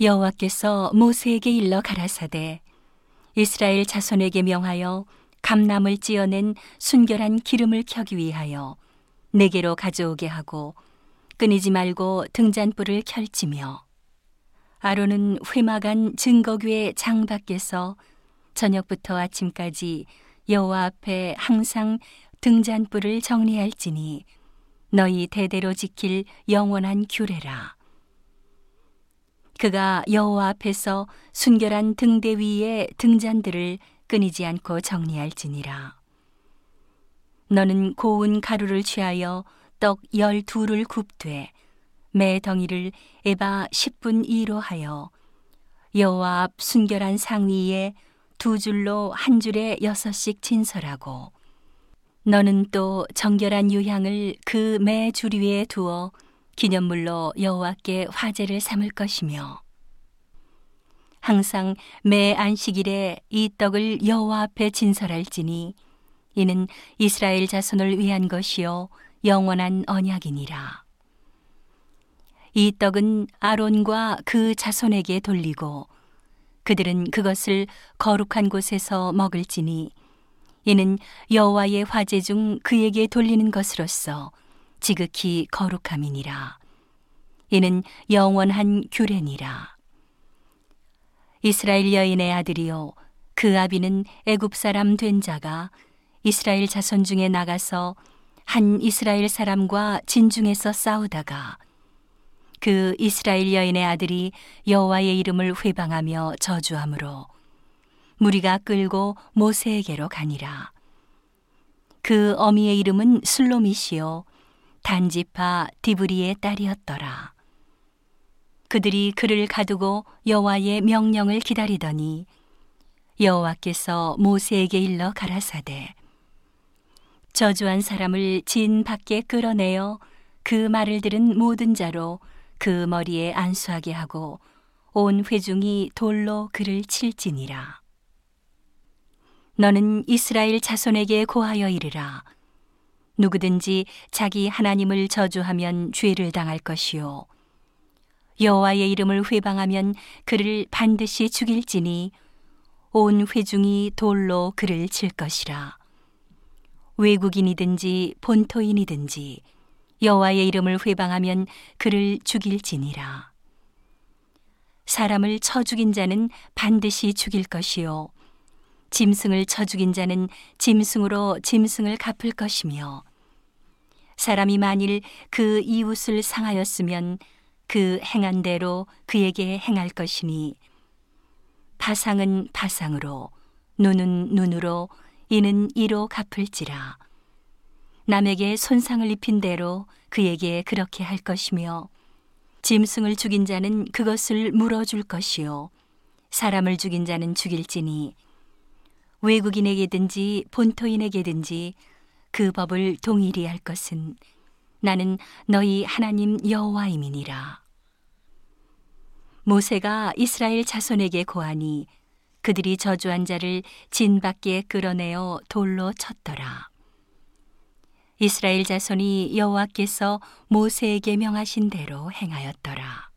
여호와께서 모세에게 일러 가라사대 이스라엘 자손에게 명하여 감람을 찌어낸 순결한 기름을 켜기 위하여 내게로 가져오게 하고 끊이지 말고 등잔불을 켤지며 아론은 회막안 증거교의 장 밖에서 저녁부터 아침까지 여호와 앞에 항상 등잔불을 정리할지니 너희 대대로 지킬 영원한 규례라. 그가 여호와 앞에서 순결한 등대 위에 등잔들을 끊이지 않고 정리할지니라. 너는 고운 가루를 취하여 떡 열두를 굽되 매 덩이를 에바 10분 이로 하여 여호와 앞 순결한 상 위에 두 줄로 한 줄에 여섯씩 진설하고 너는 또 정결한 유향을 그 매 줄 위에 두어 기념물로 여호와께 화제를 삼을 것이며 항상 매 안식일에 이 떡을 여호와 앞에 진설할지니 이는 이스라엘 자손을 위한 것이요 영원한 언약이니라. 이 떡은 아론과 그 자손에게 돌리고 그들은 그것을 거룩한 곳에서 먹을지니 이는 여호와의 화제 중 그에게 돌리는 것으로서 지극히 거룩함이니라. 이는 영원한 규례니라. 이스라엘 여인의 아들이요 그 아비는 애굽 사람 된 자가 이스라엘 자손 중에 나가서 한 이스라엘 사람과 진중에서 싸우다가 그 이스라엘 여인의 아들이 여호와의 이름을 회방하며 저주함으로 무리가 끌고 모세에게로 가니라. 그 어미의 이름은 슬로미시요 단지파 디브리의 딸이었더라. 그들이 그를 가두고 여호와의 명령을 기다리더니 여호와께서 모세에게 일러 가라사대 저주한 사람을 진 밖에 끌어내어 그 말을 들은 모든 자로 그 머리에 안수하게 하고 온 회중이 돌로 그를 칠지니라. 너는 이스라엘 자손에게 고하여 이르라. 누구든지 자기 하나님을 저주하면 죄를 당할 것이요. 여호와의 이름을 회방하면 그를 반드시 죽일지니 온 회중이 돌로 그를 칠 것이라. 외국인이든지 본토인이든지 여호와의 이름을 회방하면 그를 죽일지니라. 사람을 쳐 죽인 자는 반드시 죽일 것이요. 짐승을 쳐 죽인 자는 짐승으로 짐승을 갚을 것이며 사람이 만일 그 이웃을 상하였으면 그 행한 대로 그에게 행할 것이니 파상은 파상으로 눈은 눈으로 이는 이로 갚을지라. 남에게 손상을 입힌 대로 그에게 그렇게 할 것이며 짐승을 죽인 자는 그것을 물어줄 것이요 사람을 죽인 자는 죽일지니 외국인에게든지 본토인에게든지 그 법을 동일히 할 것은 나는 너희 하나님 여호와임이니라. 모세가 이스라엘 자손에게 고하니 그들이 저주한 자를 진 밖에 끌어내어 돌로 쳤더라. 이스라엘 자손이 여호와께서 모세에게 명하신 대로 행하였더라.